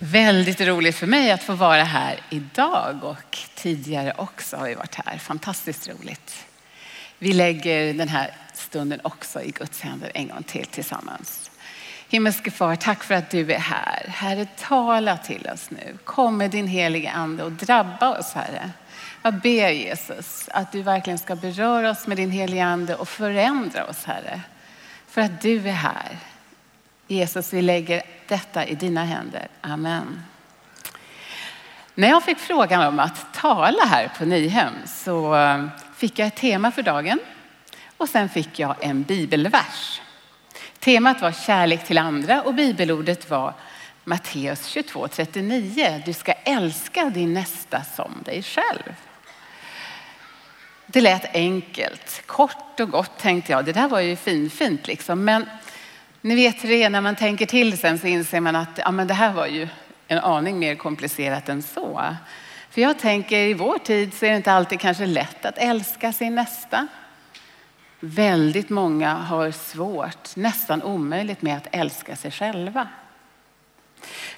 Väldigt roligt för mig att få vara här idag och tidigare också har vi varit här. Fantastiskt roligt. Vi lägger den här stunden också i Guds händer en gång till tillsammans. Himmelske far, tack för att du är här. Herre, tala till oss nu. Kom med din heliga ande och drabba oss, Herre. Jag ber Jesus att du verkligen ska beröra oss med din heliga ande och förändra oss, Herre. För att du är här. Jesus, vi lägger detta i dina händer. Amen. När jag fick frågan om att tala här på Nyhem så eh, fick jag ett tema för dagen och sen fick jag en bibelvers. Temat var kärlek till andra och bibelordet var Matteus 22.39. Du ska älska din nästa som dig själv. Det lät enkelt, kort och gott tänkte jag. Det där var ju finfint liksom. Men ni vet det, när man tänker till sen så inser man att ja, men det här var ju en aning mer komplicerat än så. För jag tänker i vår tid så är det inte alltid kanske lätt att älska sin nästa. Väldigt många har svårt, nästan omöjligt med att älska sig själva.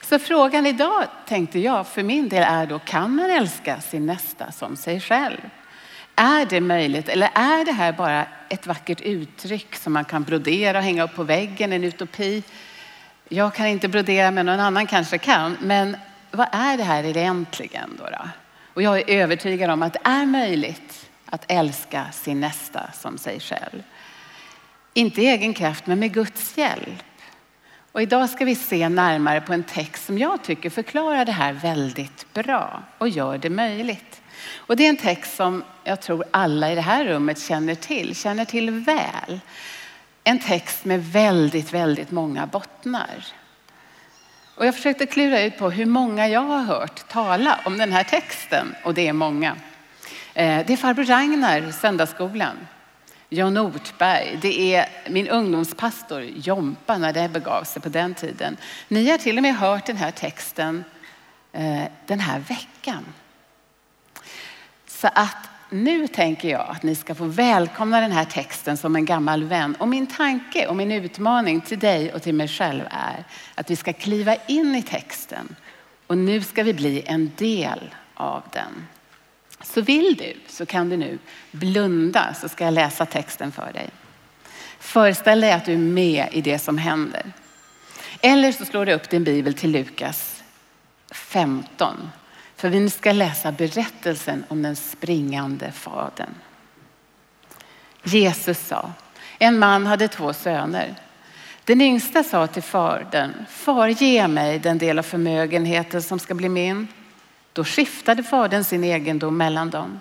Så frågan idag tänkte jag för min del är då, kan man älska sin nästa som sig själv? Är det möjligt eller är det här bara ett vackert uttryck som man kan brodera och hänga upp på väggen, en utopi? Jag kan inte brodera men någon annan kanske kan. Men vad är det här egentligen då? då? Och jag är övertygad om att det är möjligt att älska sin nästa som sig själv. Inte i egen kraft men med Guds hjälp. Och idag ska vi se närmare på en text som jag tycker förklarar det här väldigt bra och gör det möjligt. Och det är en text som jag tror alla i det här rummet känner till, känner till väl. En text med väldigt, väldigt många bottnar. Och jag försökte klura ut på hur många jag har hört tala om den här texten och det är många. Eh, det är farbror Ragnar, söndagsskolan. John Ortberg, det är min ungdomspastor Jompa när det begav sig på den tiden. Ni har till och med hört den här texten eh, den här veckan. Så att nu tänker jag att ni ska få välkomna den här texten som en gammal vän. Och min tanke och min utmaning till dig och till mig själv är att vi ska kliva in i texten och nu ska vi bli en del av den. Så vill du så kan du nu blunda så ska jag läsa texten för dig. Föreställ dig att du är med i det som händer. Eller så slår du upp din bibel till Lukas 15 för vi ska läsa berättelsen om den springande fadern. Jesus sa, en man hade två söner. Den yngsta sa till fadern, far ge mig den del av förmögenheten som ska bli min. Då skiftade fadern sin egendom mellan dem.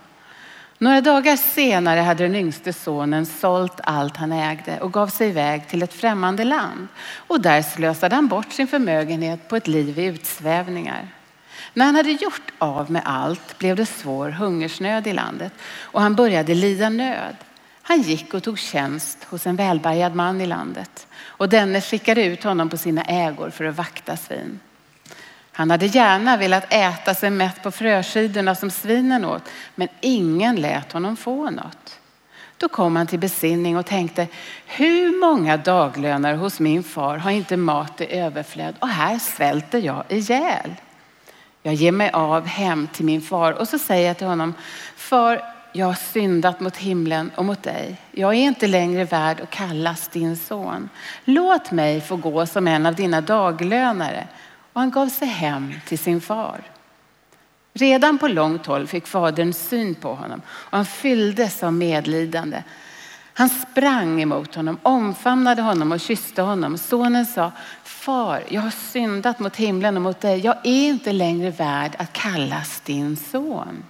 Några dagar senare hade den yngste sonen sålt allt han ägde och gav sig iväg till ett främmande land. Och där slösade han bort sin förmögenhet på ett liv i utsvävningar. När han hade gjort av med allt blev det svår hungersnöd i landet och han började lida nöd. Han gick och tog tjänst hos en välbärgad man i landet och denne skickade ut honom på sina ägor för att vakta svin. Han hade gärna velat äta sig mätt på fröskidorna som svinen åt, men ingen lät honom få något. Då kom han till besinning och tänkte, hur många daglönare hos min far har inte mat i överflöd och här svälter jag ihjäl. Jag ger mig av hem till min far och så säger jag till honom, far, jag har syndat mot himlen och mot dig. Jag är inte längre värd att kallas din son. Låt mig få gå som en av dina daglönare. Och han gav sig hem till sin far. Redan på långt håll fick fadern syn på honom och han fylldes av medlidande. Han sprang emot honom, omfamnade honom och kysste honom. Sonen sa, far, jag har syndat mot himlen och mot dig. Jag är inte längre värd att kallas din son.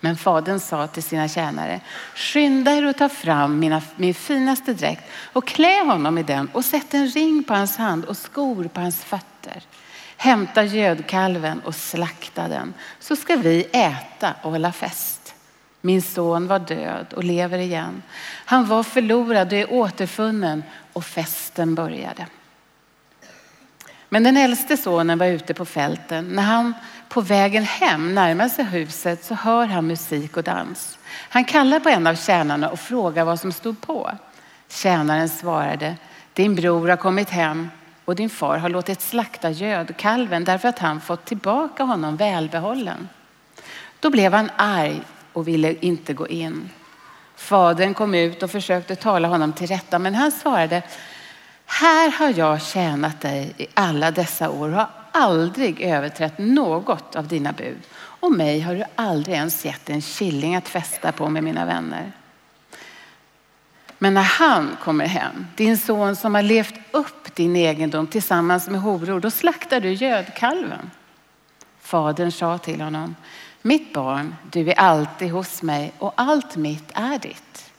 Men fadern sa till sina tjänare, skynda er och ta fram mina, min finaste dräkt och klä honom i den och sätt en ring på hans hand och skor på hans fötter. Hämta gödkalven och slakta den så ska vi äta och hålla fest. Min son var död och lever igen. Han var förlorad och är återfunnen och festen började. Men den äldste sonen var ute på fälten. När han på vägen hem närmar sig huset så hör han musik och dans. Han kallar på en av tjänarna och frågar vad som stod på. Tjänaren svarade, din bror har kommit hem och din far har låtit slakta gödkalven därför att han fått tillbaka honom välbehållen. Då blev han arg och ville inte gå in. Fadern kom ut och försökte tala honom till rätta, men han svarade, här har jag tjänat dig i alla dessa år och har aldrig överträtt något av dina bud. Och mig har du aldrig ens gett en killing att fästa på med mina vänner. Men när han kommer hem, din son som har levt upp din egendom tillsammans med horor, då slaktar du gödkalven. Fadern sa till honom, mitt barn, du är alltid hos mig och allt mitt är ditt.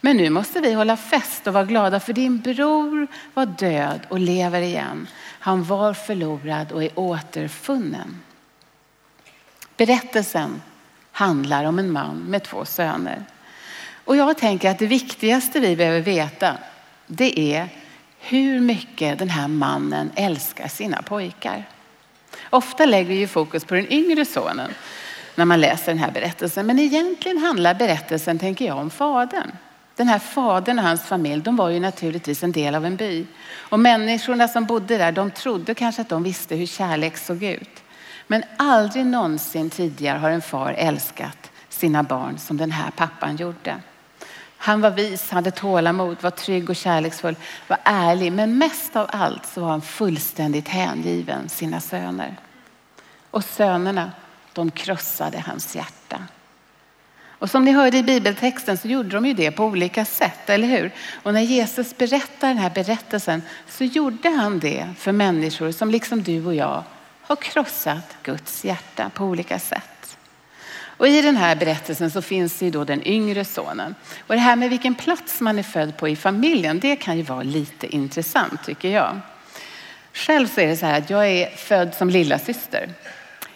Men nu måste vi hålla fest och vara glada för din bror var död och lever igen. Han var förlorad och är återfunnen. Berättelsen handlar om en man med två söner. Och jag tänker att det viktigaste vi behöver veta det är hur mycket den här mannen älskar sina pojkar. Ofta lägger vi fokus på den yngre sonen när man läser den här berättelsen. Men egentligen handlar berättelsen, tänker jag, om fadern. Den här fadern och hans familj, de var ju naturligtvis en del av en by. Och människorna som bodde där, de trodde kanske att de visste hur kärlek såg ut. Men aldrig någonsin tidigare har en far älskat sina barn som den här pappan gjorde. Han var vis, hade tålamod, var trygg och kärleksfull, var ärlig. Men mest av allt så var han fullständigt hängiven sina söner. Och sönerna, de krossade hans hjärta. Och som ni hörde i bibeltexten så gjorde de ju det på olika sätt, eller hur? Och när Jesus berättar den här berättelsen så gjorde han det för människor som liksom du och jag har krossat Guds hjärta på olika sätt. Och i den här berättelsen så finns ju då den yngre sonen. Och det här med vilken plats man är född på i familjen, det kan ju vara lite intressant tycker jag. Själv så är det så här att jag är född som lilla syster.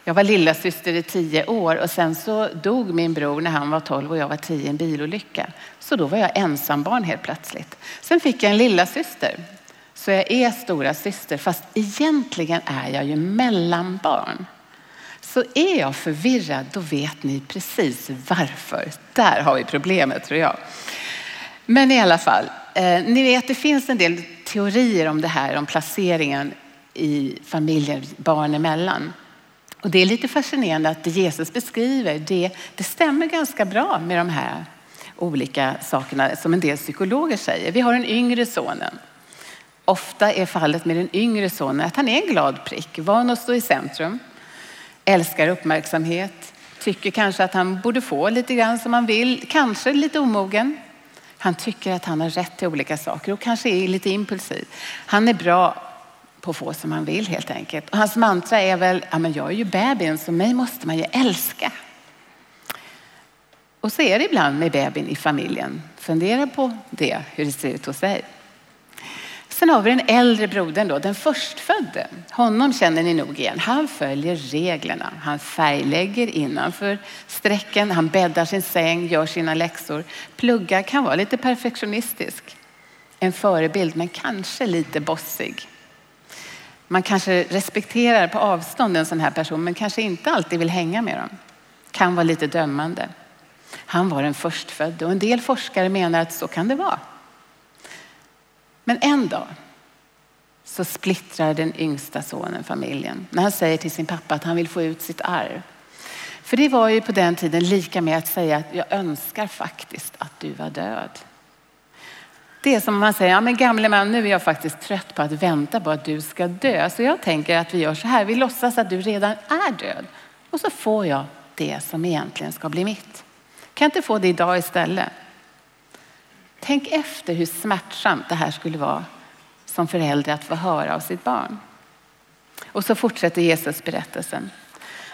Jag var lilla syster i tio år och sen så dog min bror när han var tolv och jag var tio i en bilolycka. Så då var jag ensambarn helt plötsligt. Sen fick jag en lilla syster. Så jag är stora syster fast egentligen är jag ju mellanbarn. Så är jag förvirrad då vet ni precis varför. Där har vi problemet tror jag. Men i alla fall, eh, ni vet det finns en del teorier om det här om placeringen i familjer barn emellan. Och det är lite fascinerande att det Jesus beskriver, det, det stämmer ganska bra med de här olika sakerna som en del psykologer säger. Vi har den yngre sonen. Ofta är fallet med den yngre sonen att han är en glad prick, van att stå i centrum, älskar uppmärksamhet, tycker kanske att han borde få lite grann som han vill, kanske lite omogen. Han tycker att han har rätt till olika saker och kanske är lite impulsiv. Han är bra på att få som han vill helt enkelt. Och hans mantra är väl, ja men jag är ju bebisen så mig måste man ju älska. Och så är det ibland med bebisen i familjen. Fundera på det, hur det ser ut hos dig. Sen har vi den äldre brodern då, den förstfödde. Honom känner ni nog igen. Han följer reglerna. Han färglägger innanför strecken, han bäddar sin säng, gör sina läxor, pluggar, kan vara lite perfektionistisk. En förebild men kanske lite bossig. Man kanske respekterar på avstånd en sån här person men kanske inte alltid vill hänga med dem. Kan vara lite dömande. Han var den förstfödde och en del forskare menar att så kan det vara. Men en dag så splittrar den yngsta sonen familjen när han säger till sin pappa att han vill få ut sitt arv. För det var ju på den tiden lika med att säga att jag önskar faktiskt att du var död. Det är som om man säger, ja men gamle man, nu är jag faktiskt trött på att vänta på att du ska dö. Så jag tänker att vi gör så här, vi låtsas att du redan är död. Och så får jag det som egentligen ska bli mitt. Kan jag inte få det idag istället? Tänk efter hur smärtsamt det här skulle vara som förälder att få höra av sitt barn. Och så fortsätter Jesus berättelsen.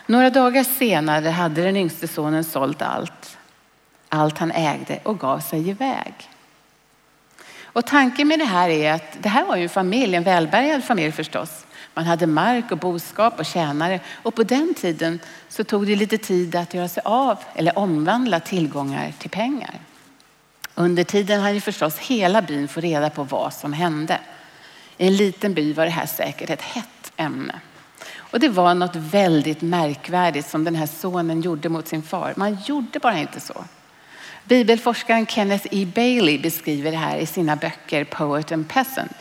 Några dagar senare hade den yngste sonen sålt allt, allt han ägde och gav sig iväg. Och tanken med det här är att det här var ju en familj, en välbärgad familj förstås. Man hade mark och boskap och tjänare och på den tiden så tog det lite tid att göra sig av eller omvandla tillgångar till pengar. Under tiden hade ju förstås hela byn fått reda på vad som hände. I en liten by var det här säkert ett hett ämne. Och det var något väldigt märkvärdigt som den här sonen gjorde mot sin far. Man gjorde bara inte så. Bibelforskaren Kenneth E. Bailey beskriver det här i sina böcker Poet and Peasant.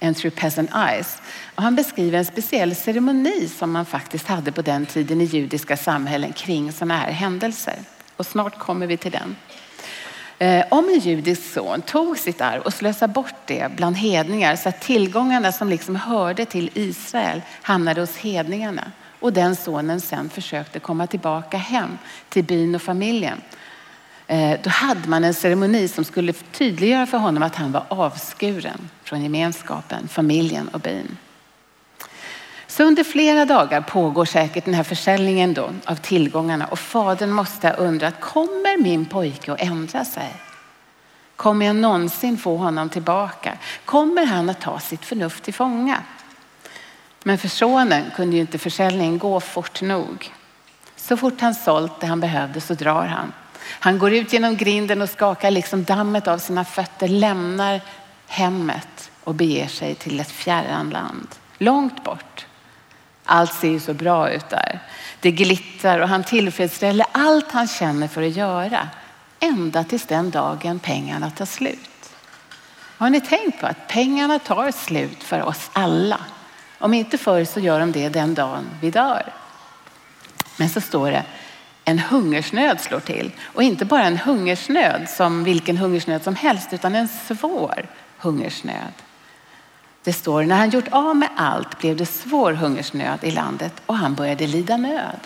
and through peasant eyes. Och han beskriver en speciell ceremoni som man faktiskt hade på den tiden i judiska samhällen kring sådana här händelser. Och snart kommer vi till den. Eh, om en judisk son tog sitt arv och slösade bort det bland hedningar så att tillgångarna som liksom hörde till Israel hamnade hos hedningarna och den sonen sen försökte komma tillbaka hem till byn och familjen. Eh, då hade man en ceremoni som skulle tydliggöra för honom att han var avskuren från gemenskapen, familjen och byn. Så under flera dagar pågår säkert den här försäljningen då av tillgångarna och fadern måste ha undrat, kommer min pojke att ändra sig? Kommer jag någonsin få honom tillbaka? Kommer han att ta sitt förnuft till fånga? Men för sonen kunde ju inte försäljningen gå fort nog. Så fort han sålt det han behövde så drar han. Han går ut genom grinden och skakar liksom dammet av sina fötter, lämnar hemmet och beger sig till ett fjärran land. Långt bort. Allt ser ju så bra ut där. Det glittrar och han tillfredsställer allt han känner för att göra. Ända tills den dagen pengarna tar slut. Har ni tänkt på att pengarna tar slut för oss alla? Om inte förr så gör de det den dagen vi dör. Men så står det en hungersnöd slår till. Och inte bara en hungersnöd som vilken hungersnöd som helst utan en svår hungersnöd. Det står när han gjort av med allt blev det svår hungersnöd i landet och han började lida nöd.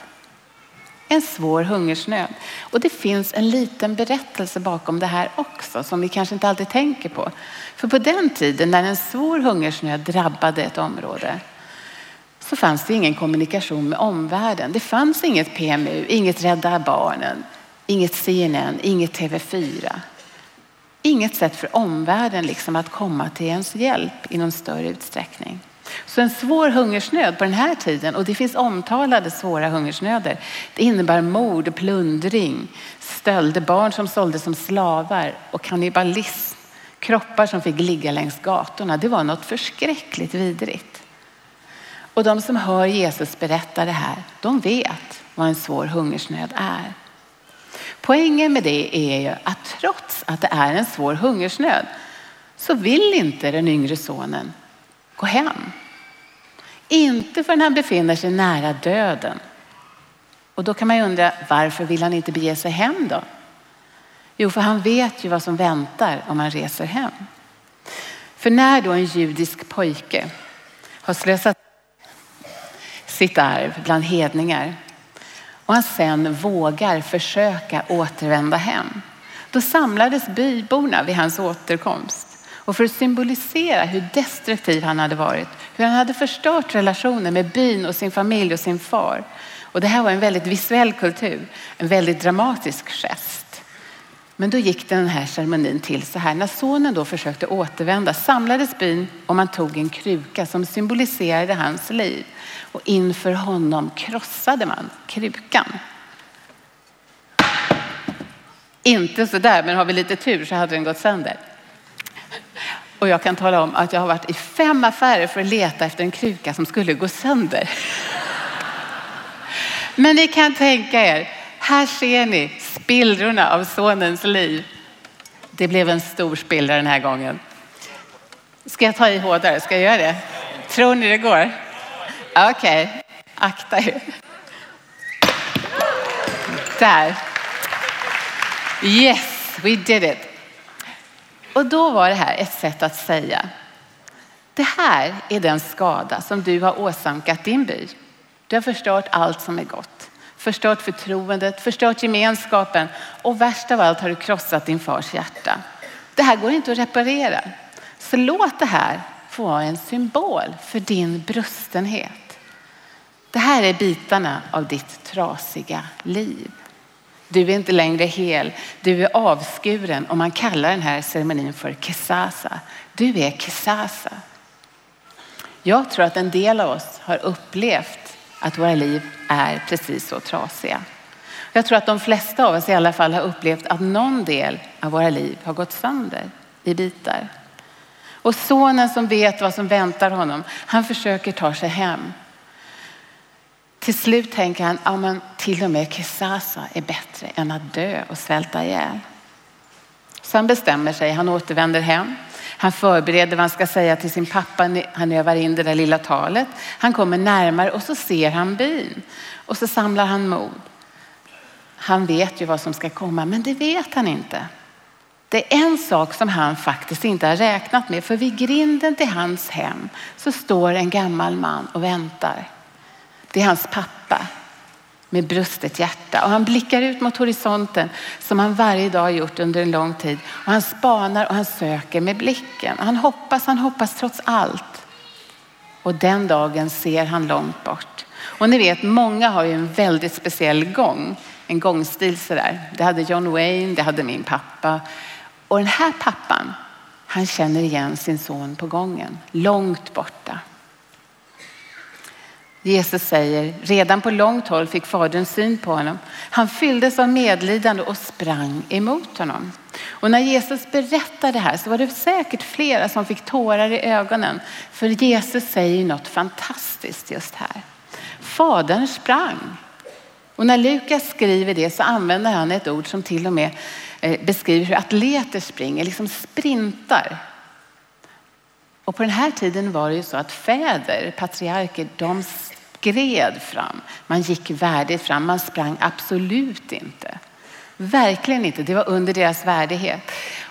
En svår hungersnöd. Och det finns en liten berättelse bakom det här också som vi kanske inte alltid tänker på. För på den tiden när en svår hungersnöd drabbade ett område så fanns det ingen kommunikation med omvärlden. Det fanns inget PMU, inget Rädda Barnen, inget CNN, inget TV4. Inget sätt för omvärlden liksom att komma till ens hjälp i någon större utsträckning. Så en svår hungersnöd på den här tiden, och det finns omtalade svåra hungersnöder, det innebär mord, plundring, stölder, barn som såldes som slavar och kannibalism. Kroppar som fick ligga längs gatorna. Det var något förskräckligt vidrigt. Och de som hör Jesus berätta det här, de vet vad en svår hungersnöd är. Poängen med det är ju att trots att det är en svår hungersnöd så vill inte den yngre sonen gå hem. Inte förrän han befinner sig nära döden. Och då kan man ju undra varför vill han inte bege sig hem då? Jo, för han vet ju vad som väntar om han reser hem. För när då en judisk pojke har slösat sitt arv bland hedningar och han sen vågar försöka återvända hem. Då samlades byborna vid hans återkomst och för att symbolisera hur destruktiv han hade varit, hur han hade förstört relationen med byn och sin familj och sin far. Och det här var en väldigt visuell kultur, en väldigt dramatisk gest. Men då gick den här ceremonin till så här. När sonen då försökte återvända samlades byn och man tog en kruka som symboliserade hans liv och inför honom krossade man krukan. Inte så där, men har vi lite tur så hade den gått sönder. Och jag kan tala om att jag har varit i fem affärer för att leta efter en kruka som skulle gå sönder. Men ni kan tänka er, här ser ni spillrorna av sonens liv. Det blev en stor spillra den här gången. Ska jag ta i hårdare? Ska jag göra det? Tror ni det går? Okej, okay. akta er. Där. Yes, we did it. Och då var det här ett sätt att säga, det här är den skada som du har åsamkat din by. Du har förstört allt som är gott, förstört förtroendet, förstört gemenskapen och värst av allt har du krossat din fars hjärta. Det här går inte att reparera. Så låt det här få vara en symbol för din brustenhet. Det här är bitarna av ditt trasiga liv. Du är inte längre hel, du är avskuren och man kallar den här ceremonin för kesasa. Du är kesasa. Jag tror att en del av oss har upplevt att våra liv är precis så trasiga. Jag tror att de flesta av oss i alla fall har upplevt att någon del av våra liv har gått sönder i bitar. Och sonen som vet vad som väntar honom, han försöker ta sig hem. Till slut tänker han, ja men till och med Kesasa är bättre än att dö och svälta ihjäl. Så han bestämmer sig, han återvänder hem. Han förbereder vad han ska säga till sin pappa. Han övar in det där lilla talet. Han kommer närmare och så ser han byn och så samlar han mod. Han vet ju vad som ska komma, men det vet han inte. Det är en sak som han faktiskt inte har räknat med, för vid grinden till hans hem så står en gammal man och väntar. Det är hans pappa med brustet hjärta och han blickar ut mot horisonten som han varje dag gjort under en lång tid och han spanar och han söker med blicken. Han hoppas, han hoppas trots allt. Och den dagen ser han långt bort. Och ni vet, många har ju en väldigt speciell gång, en gångstil sådär. Det hade John Wayne, det hade min pappa. Och den här pappan, han känner igen sin son på gången, långt borta. Jesus säger, redan på långt håll fick fadern syn på honom. Han fylldes av medlidande och sprang emot honom. Och när Jesus berättade det här så var det säkert flera som fick tårar i ögonen. För Jesus säger något fantastiskt just här. Fadern sprang. Och när Lukas skriver det så använder han ett ord som till och med eh, beskriver hur atleter springer, liksom sprintar. Och på den här tiden var det ju så att fäder, patriarker, de skred fram. Man gick värdigt fram, man sprang absolut inte. Verkligen inte, det var under deras värdighet.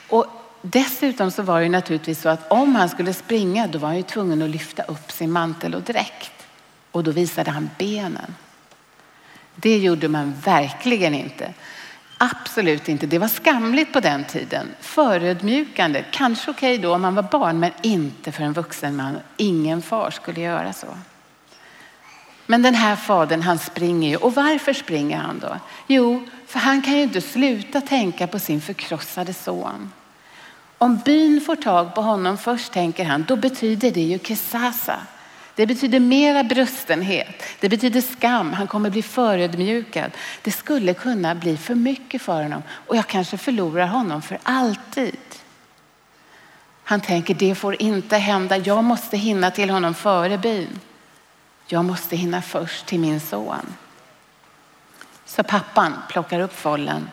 Och dessutom så var det naturligtvis så att om han skulle springa då var han ju tvungen att lyfta upp sin mantel och dräkt. Och då visade han benen. Det gjorde man verkligen inte. Absolut inte. Det var skamligt på den tiden. Förödmjukande. Kanske okej okay då om man var barn, men inte för en vuxen man. Ingen far skulle göra så. Men den här fadern han springer ju. Och varför springer han då? Jo, för han kan ju inte sluta tänka på sin förkrossade son. Om byn får tag på honom först, tänker han, då betyder det ju kesasa. Det betyder mera brustenhet. Det betyder skam. Han kommer bli förödmjukad. Det skulle kunna bli för mycket för honom och jag kanske förlorar honom för alltid. Han tänker det får inte hända. Jag måste hinna till honom före byn. Jag måste hinna först till min son. Så pappan plockar upp follen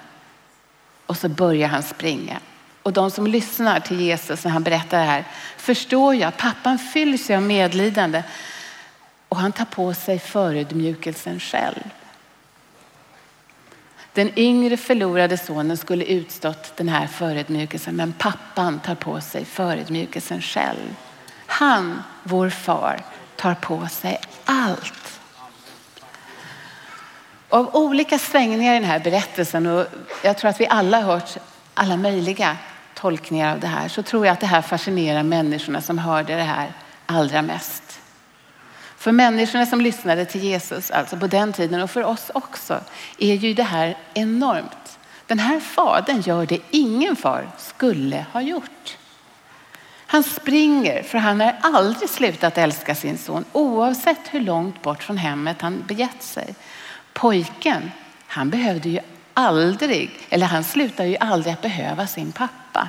och så börjar han springa. Och de som lyssnar till Jesus när han berättar det här förstår ju att pappan fylls av medlidande och han tar på sig förödmjukelsen själv. Den yngre förlorade sonen skulle utstått den här förödmjukelsen men pappan tar på sig förödmjukelsen själv. Han, vår far, tar på sig allt. Av olika svängningar i den här berättelsen och jag tror att vi alla har hört alla möjliga tolkningar av det här så tror jag att det här fascinerar människorna som hörde det här allra mest. För människorna som lyssnade till Jesus, alltså på den tiden och för oss också, är ju det här enormt. Den här fadern gör det ingen far skulle ha gjort. Han springer för han har aldrig slutat älska sin son oavsett hur långt bort från hemmet han begett sig. Pojken, han behövde ju aldrig, eller han slutade ju aldrig att behöva sin pappa.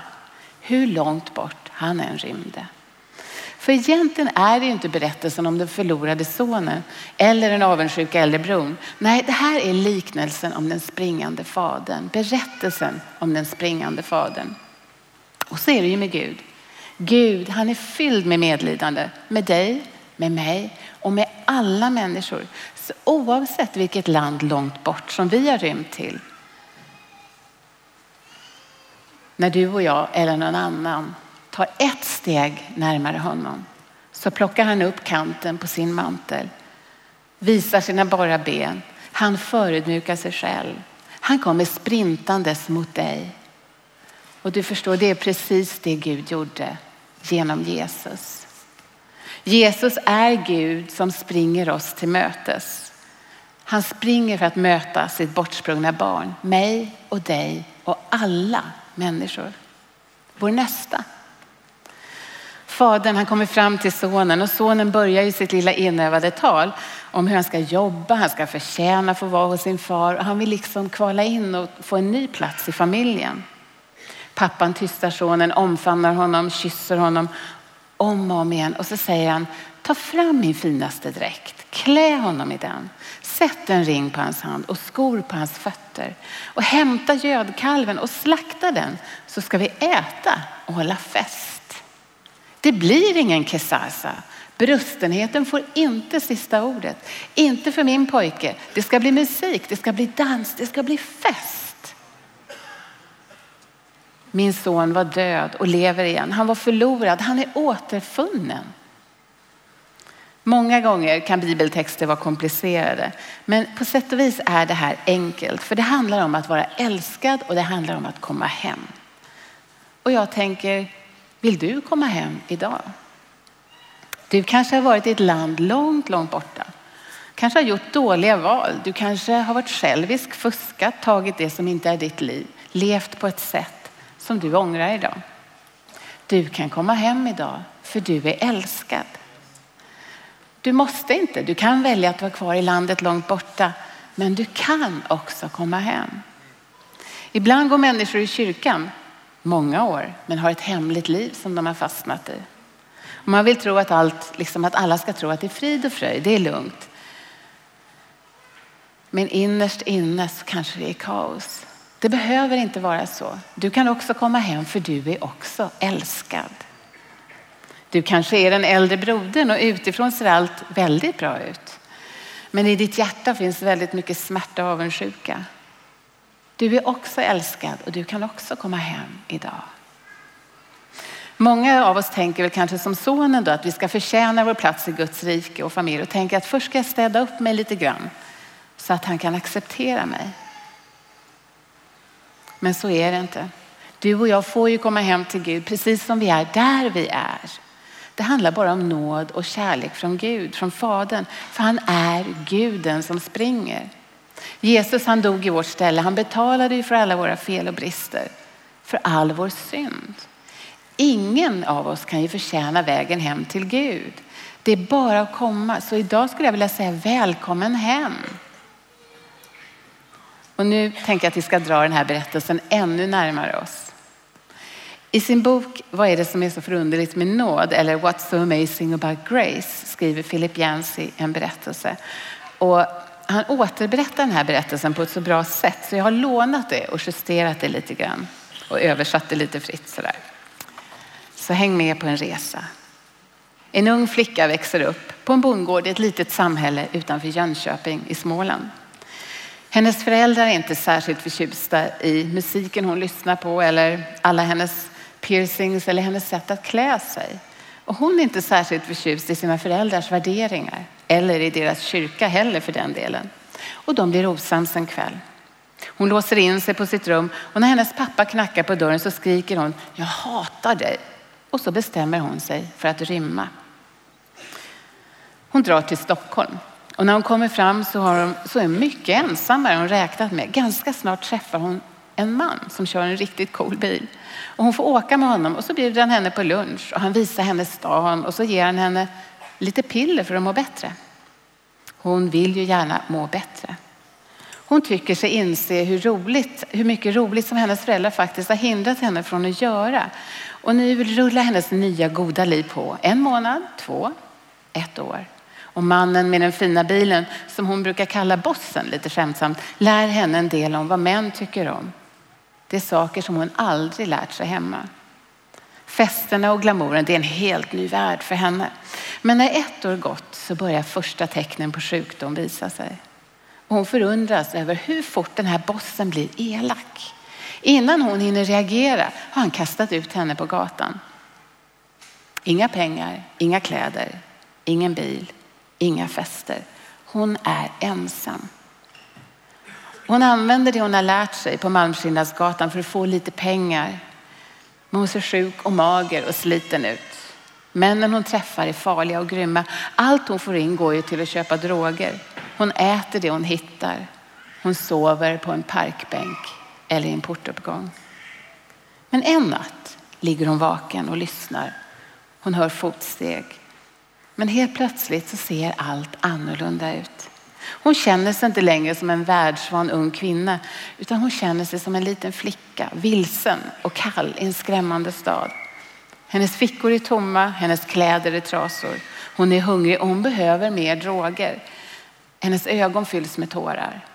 Hur långt bort han än rymde. För egentligen är det ju inte berättelsen om den förlorade sonen eller den avundsjuka äldre bron. Nej, det här är liknelsen om den springande fadern. Berättelsen om den springande fadern. Och så är det ju med Gud. Gud, han är fylld med medlidande med dig, med mig och med alla människor. Så oavsett vilket land långt bort som vi har rymt till när du och jag eller någon annan tar ett steg närmare honom så plockar han upp kanten på sin mantel, visar sina bara ben. Han förödmjukar sig själv. Han kommer sprintandes mot dig. Och du förstår, det är precis det Gud gjorde genom Jesus. Jesus är Gud som springer oss till mötes. Han springer för att möta sitt bortsprungna barn, mig och dig och alla människor. Vår nästa. Fadern han kommer fram till sonen och sonen börjar ju sitt lilla inövade tal om hur han ska jobba, han ska förtjäna att få vara hos sin far och han vill liksom kvala in och få en ny plats i familjen. Pappan tystar sonen, omfamnar honom, kysser honom om och om igen och så säger han ta fram min finaste dräkt, klä honom i den. Sätt en ring på hans hand och skor på hans fötter och hämta gödkalven och slakta den så ska vi äta och hålla fest. Det blir ingen kesasa. Brustenheten får inte sista ordet. Inte för min pojke. Det ska bli musik, det ska bli dans, det ska bli fest. Min son var död och lever igen. Han var förlorad, han är återfunnen. Många gånger kan bibeltexter vara komplicerade, men på sätt och vis är det här enkelt. För det handlar om att vara älskad och det handlar om att komma hem. Och jag tänker, vill du komma hem idag? Du kanske har varit i ett land långt, långt borta. Kanske har gjort dåliga val. Du kanske har varit självisk, fuskat, tagit det som inte är ditt liv. Levt på ett sätt som du ångrar idag. Du kan komma hem idag för du är älskad. Du måste inte. Du kan välja att vara kvar i landet långt borta. Men du kan också komma hem. Ibland går människor i kyrkan många år men har ett hemligt liv som de har fastnat i. Och man vill tro att, allt, liksom att alla ska tro att det är frid och fröjd, det är lugnt. Men innerst inne så kanske det är kaos. Det behöver inte vara så. Du kan också komma hem för du är också älskad. Du kanske är den äldre brodern och utifrån ser allt väldigt bra ut. Men i ditt hjärta finns väldigt mycket smärta och avundsjuka. Du är också älskad och du kan också komma hem idag. Många av oss tänker väl kanske som sonen då att vi ska förtjäna vår plats i Guds rike och familj och tänker att först ska jag städa upp mig lite grann så att han kan acceptera mig. Men så är det inte. Du och jag får ju komma hem till Gud precis som vi är där vi är. Det handlar bara om nåd och kärlek från Gud, från Fadern. För han är guden som springer. Jesus han dog i vårt ställe. Han betalade ju för alla våra fel och brister. För all vår synd. Ingen av oss kan ju förtjäna vägen hem till Gud. Det är bara att komma. Så idag skulle jag vilja säga välkommen hem. Och nu tänker jag att vi ska dra den här berättelsen ännu närmare oss. I sin bok Vad är det som är så förunderligt med nåd? eller What's so amazing about grace skriver Philip Yancey en berättelse. Och han återberättar den här berättelsen på ett så bra sätt så jag har lånat det och justerat det lite grann och översatt det lite fritt sådär. Så häng med på en resa. En ung flicka växer upp på en bondgård i ett litet samhälle utanför Jönköping i Småland. Hennes föräldrar är inte särskilt förtjusta i musiken hon lyssnar på eller alla hennes piercings eller hennes sätt att klä sig. Och hon är inte särskilt förtjust i sina föräldrars värderingar eller i deras kyrka heller för den delen. Och de blir osams en kväll. Hon låser in sig på sitt rum och när hennes pappa knackar på dörren så skriker hon Jag hatar dig. Och så bestämmer hon sig för att rymma. Hon drar till Stockholm och när hon kommer fram så, har hon, så är hon mycket ensammare än hon räknat med. Ganska snart träffar hon en man som kör en riktigt cool bil. Och hon får åka med honom och så bjuder han henne på lunch och han visar henne stan och så ger han henne lite piller för att må bättre. Hon vill ju gärna må bättre. Hon tycker sig inse hur, roligt, hur mycket roligt som hennes föräldrar faktiskt har hindrat henne från att göra. Och nu rullar hennes nya goda liv på. En månad, två, ett år. Och mannen med den fina bilen, som hon brukar kalla bossen lite skämtsamt, lär henne en del om vad män tycker om. Det är saker som hon aldrig lärt sig hemma. Festerna och glamouren, det är en helt ny värld för henne. Men när ett år gått så börjar första tecknen på sjukdom visa sig. Och hon förundras över hur fort den här bossen blir elak. Innan hon hinner reagera har han kastat ut henne på gatan. Inga pengar, inga kläder, ingen bil, inga fester. Hon är ensam. Hon använder det hon har lärt sig på Malmskillnadsgatan för att få lite pengar. Men hon ser sjuk och mager och sliten ut. Männen hon träffar är farliga och grymma. Allt hon får in går ju till att köpa droger. Hon äter det hon hittar. Hon sover på en parkbänk eller i en portuppgång. Men en natt ligger hon vaken och lyssnar. Hon hör fotsteg. Men helt plötsligt så ser allt annorlunda ut. Hon känner sig inte längre som en världsvan ung kvinna utan hon känner sig som en liten flicka, vilsen och kall i en skrämmande stad. Hennes fickor är tomma, hennes kläder är trasor. Hon är hungrig och hon behöver mer droger. Hennes ögon fylls med tårar.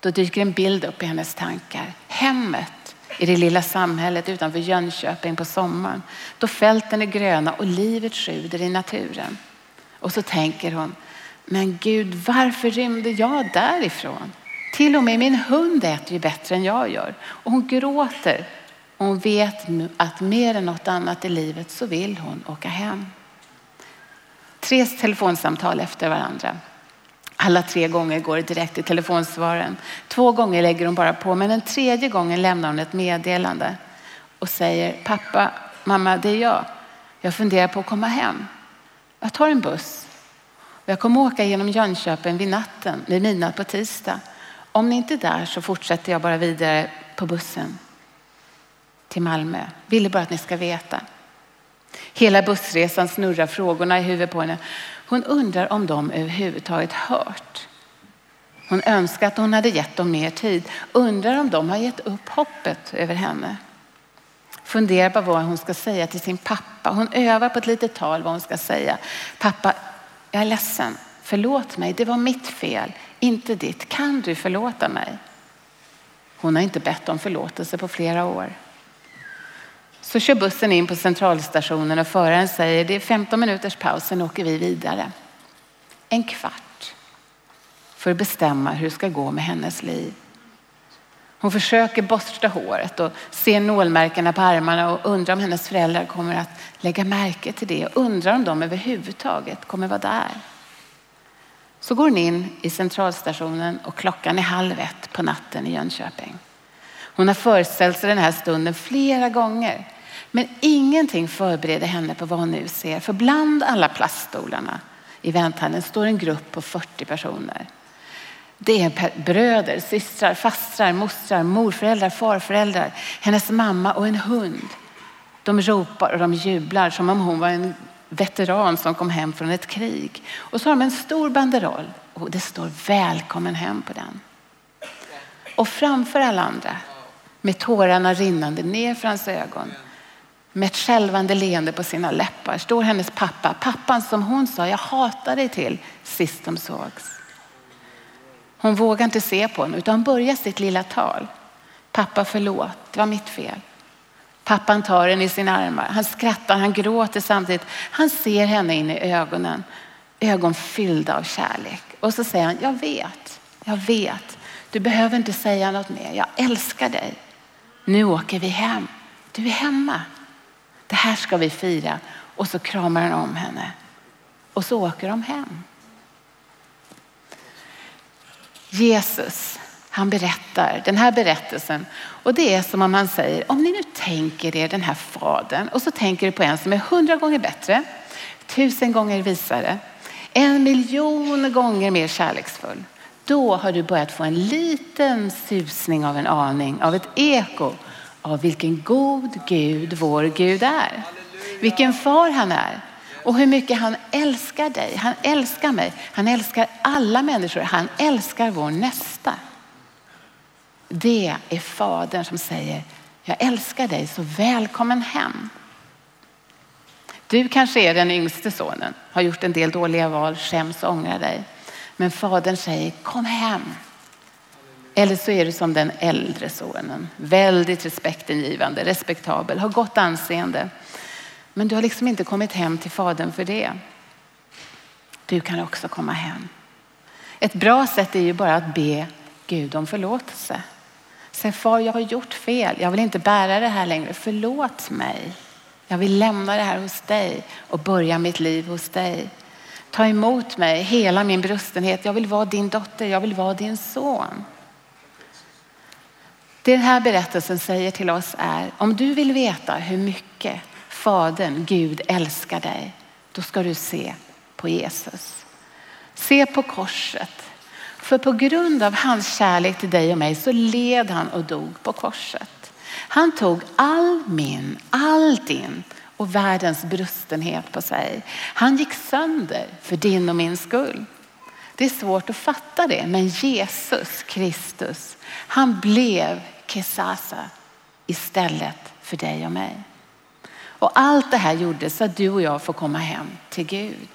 Då dyker en bild upp i hennes tankar. Hemmet, i det lilla samhället utanför Jönköping på sommaren. Då fälten är gröna och livet sjuder i naturen. Och så tänker hon, men Gud varför rymde jag därifrån? Till och med min hund äter ju bättre än jag gör. Och hon gråter. Och hon vet att mer än något annat i livet så vill hon åka hem. Tre telefonsamtal efter varandra. Alla tre gånger går det direkt i telefonsvaren. Två gånger lägger hon bara på, men den tredje gången lämnar hon ett meddelande och säger pappa, mamma, det är jag. Jag funderar på att komma hem. Jag tar en buss. och Jag kommer åka genom Jönköping vid natten, vid midnatt på tisdag. Om ni inte är där så fortsätter jag bara vidare på bussen till Malmö. Ville bara att ni ska veta. Hela bussresan snurrar frågorna i huvudet på henne. Hon undrar om de överhuvudtaget hört. Hon önskar att hon hade gett dem mer tid. Undrar om de har gett upp hoppet över henne. Funderar på vad hon ska säga till sin pappa. Hon övar på ett litet tal vad hon ska säga. Pappa, jag är ledsen. Förlåt mig, det var mitt fel, inte ditt. Kan du förlåta mig? Hon har inte bett om förlåtelse på flera år. Så kör bussen in på centralstationen och föraren säger det är 15 minuters paus, sen åker vi vidare. En kvart för att bestämma hur det ska gå med hennes liv. Hon försöker borsta håret och ser nålmärkena på armarna och undrar om hennes föräldrar kommer att lägga märke till det och undrar om de överhuvudtaget kommer vara där. Så går hon in i centralstationen och klockan är halv ett på natten i Jönköping. Hon har föreställt sig den här stunden flera gånger. Men ingenting förbereder henne på vad hon nu ser. För bland alla plaststolarna i vänthallen står en grupp på 40 personer. Det är bröder, systrar, fastrar, mostrar, morföräldrar, farföräldrar, hennes mamma och en hund. De ropar och de jublar som om hon var en veteran som kom hem från ett krig. Och så har de en stor banderoll och det står välkommen hem på den. Och framför alla andra, med tårarna rinnande ner för hans ögon, med ett skälvande leende på sina läppar står hennes pappa, pappan som hon sa jag hatar dig till sist de sågs. Hon vågar inte se på honom utan börjar sitt lilla tal. Pappa förlåt, det var mitt fel. Pappan tar henne i sina armar. Han skrattar, han gråter samtidigt. Han ser henne in i ögonen, ögon fyllda av kärlek. Och så säger han, jag vet, jag vet. Du behöver inte säga något mer. Jag älskar dig. Nu åker vi hem. Du är hemma. Det här ska vi fira. Och så kramar han om henne. Och så åker de hem. Jesus, han berättar den här berättelsen och det är som om han säger, om ni nu tänker er den här fadern och så tänker du på en som är hundra gånger bättre, tusen gånger visare, en miljon gånger mer kärleksfull. Då har du börjat få en liten susning av en aning av ett eko av vilken god Gud vår Gud är. Vilken far han är och hur mycket han älskar dig. Han älskar mig. Han älskar alla människor. Han älskar vår nästa. Det är fadern som säger, jag älskar dig så välkommen hem. Du kanske är den yngste sonen, har gjort en del dåliga val, skäms och ångrar dig. Men fadern säger, kom hem. Eller så är du som den äldre sonen, väldigt respektingivande, respektabel, har gott anseende. Men du har liksom inte kommit hem till fadern för det. Du kan också komma hem. Ett bra sätt är ju bara att be Gud om förlåtelse. Säg far, jag har gjort fel. Jag vill inte bära det här längre. Förlåt mig. Jag vill lämna det här hos dig och börja mitt liv hos dig. Ta emot mig, hela min brustenhet. Jag vill vara din dotter. Jag vill vara din son. Det den här berättelsen säger till oss är, om du vill veta hur mycket Fadern, Gud älskar dig, då ska du se på Jesus. Se på korset. För på grund av hans kärlek till dig och mig så led han och dog på korset. Han tog all min, all din och världens brustenhet på sig. Han gick sönder för din och min skull. Det är svårt att fatta det, men Jesus Kristus, han blev Kesasa istället för dig och mig. Och allt det här gjordes så att du och jag får komma hem till Gud.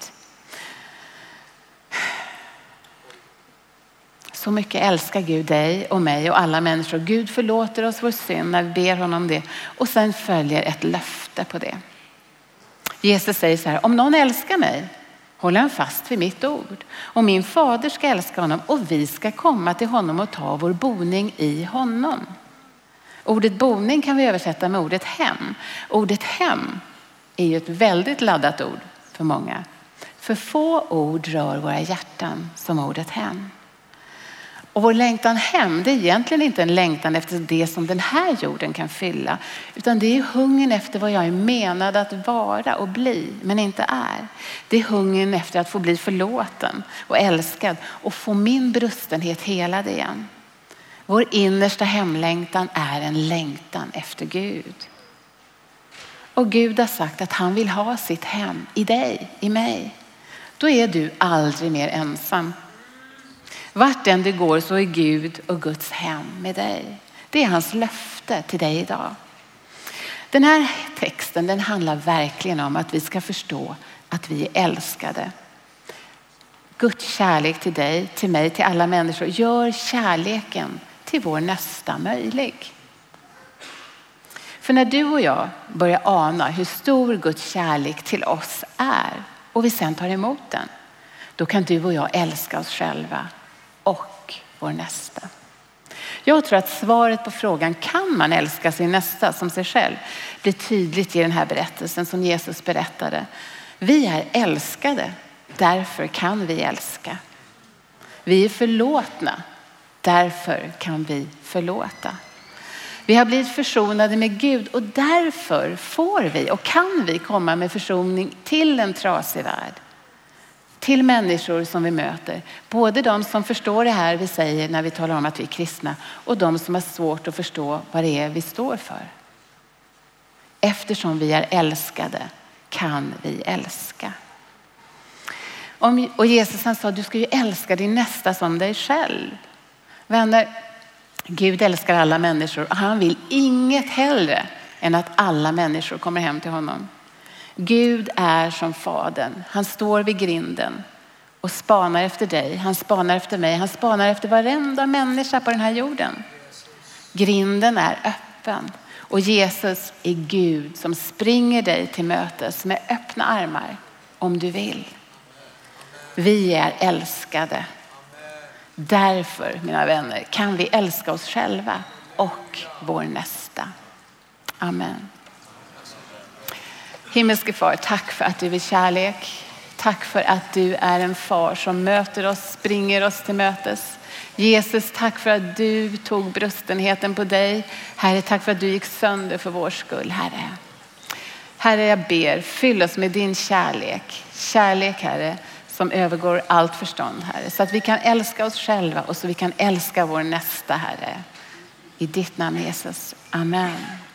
Så mycket älskar Gud dig och mig och alla människor. Gud förlåter oss vår synd när vi ber honom det. Och sen följer ett löfte på det. Jesus säger så här, om någon älskar mig håller han fast vid mitt ord. Och min fader ska älska honom och vi ska komma till honom och ta vår boning i honom. Ordet boning kan vi översätta med ordet hem. Ordet hem är ju ett väldigt laddat ord för många. För få ord rör våra hjärtan som ordet hem. Och vår längtan hem, det är egentligen inte en längtan efter det som den här jorden kan fylla, utan det är hungern efter vad jag är menad att vara och bli, men inte är. Det är hungern efter att få bli förlåten och älskad och få min brustenhet helad igen. Vår innersta hemlängtan är en längtan efter Gud. Och Gud har sagt att han vill ha sitt hem i dig, i mig. Då är du aldrig mer ensam. Vart än du går så är Gud och Guds hem med dig. Det är hans löfte till dig idag. Den här texten den handlar verkligen om att vi ska förstå att vi är älskade. Guds kärlek till dig, till mig, till alla människor gör kärleken till vår nästa möjlig. För när du och jag börjar ana hur stor Guds kärlek till oss är och vi sen tar emot den, då kan du och jag älska oss själva och vår nästa. Jag tror att svaret på frågan kan man älska sin nästa som sig själv blir tydligt i den här berättelsen som Jesus berättade. Vi är älskade, därför kan vi älska. Vi är förlåtna, därför kan vi förlåta. Vi har blivit försonade med Gud och därför får vi och kan vi komma med försoning till en trasig värld till människor som vi möter. Både de som förstår det här vi säger när vi talar om att vi är kristna och de som har svårt att förstå vad det är vi står för. Eftersom vi är älskade kan vi älska. Och Jesus han sa, du ska ju älska din nästa som dig själv. Vänner, Gud älskar alla människor och han vill inget hellre än att alla människor kommer hem till honom. Gud är som fadern. Han står vid grinden och spanar efter dig. Han spanar efter mig. Han spanar efter varenda människa på den här jorden. Grinden är öppen och Jesus är Gud som springer dig till mötes med öppna armar om du vill. Vi är älskade. Därför, mina vänner, kan vi älska oss själva och vår nästa. Amen. Himmelske far, tack för att du är kärlek. Tack för att du är en far som möter oss, springer oss till mötes. Jesus, tack för att du tog brustenheten på dig. Herre, tack för att du gick sönder för vår skull, Herre. Herre, jag ber, fyll oss med din kärlek. Kärlek, Herre, som övergår allt förstånd, Herre. Så att vi kan älska oss själva och så vi kan älska vår nästa, Herre. I ditt namn Jesus. Amen.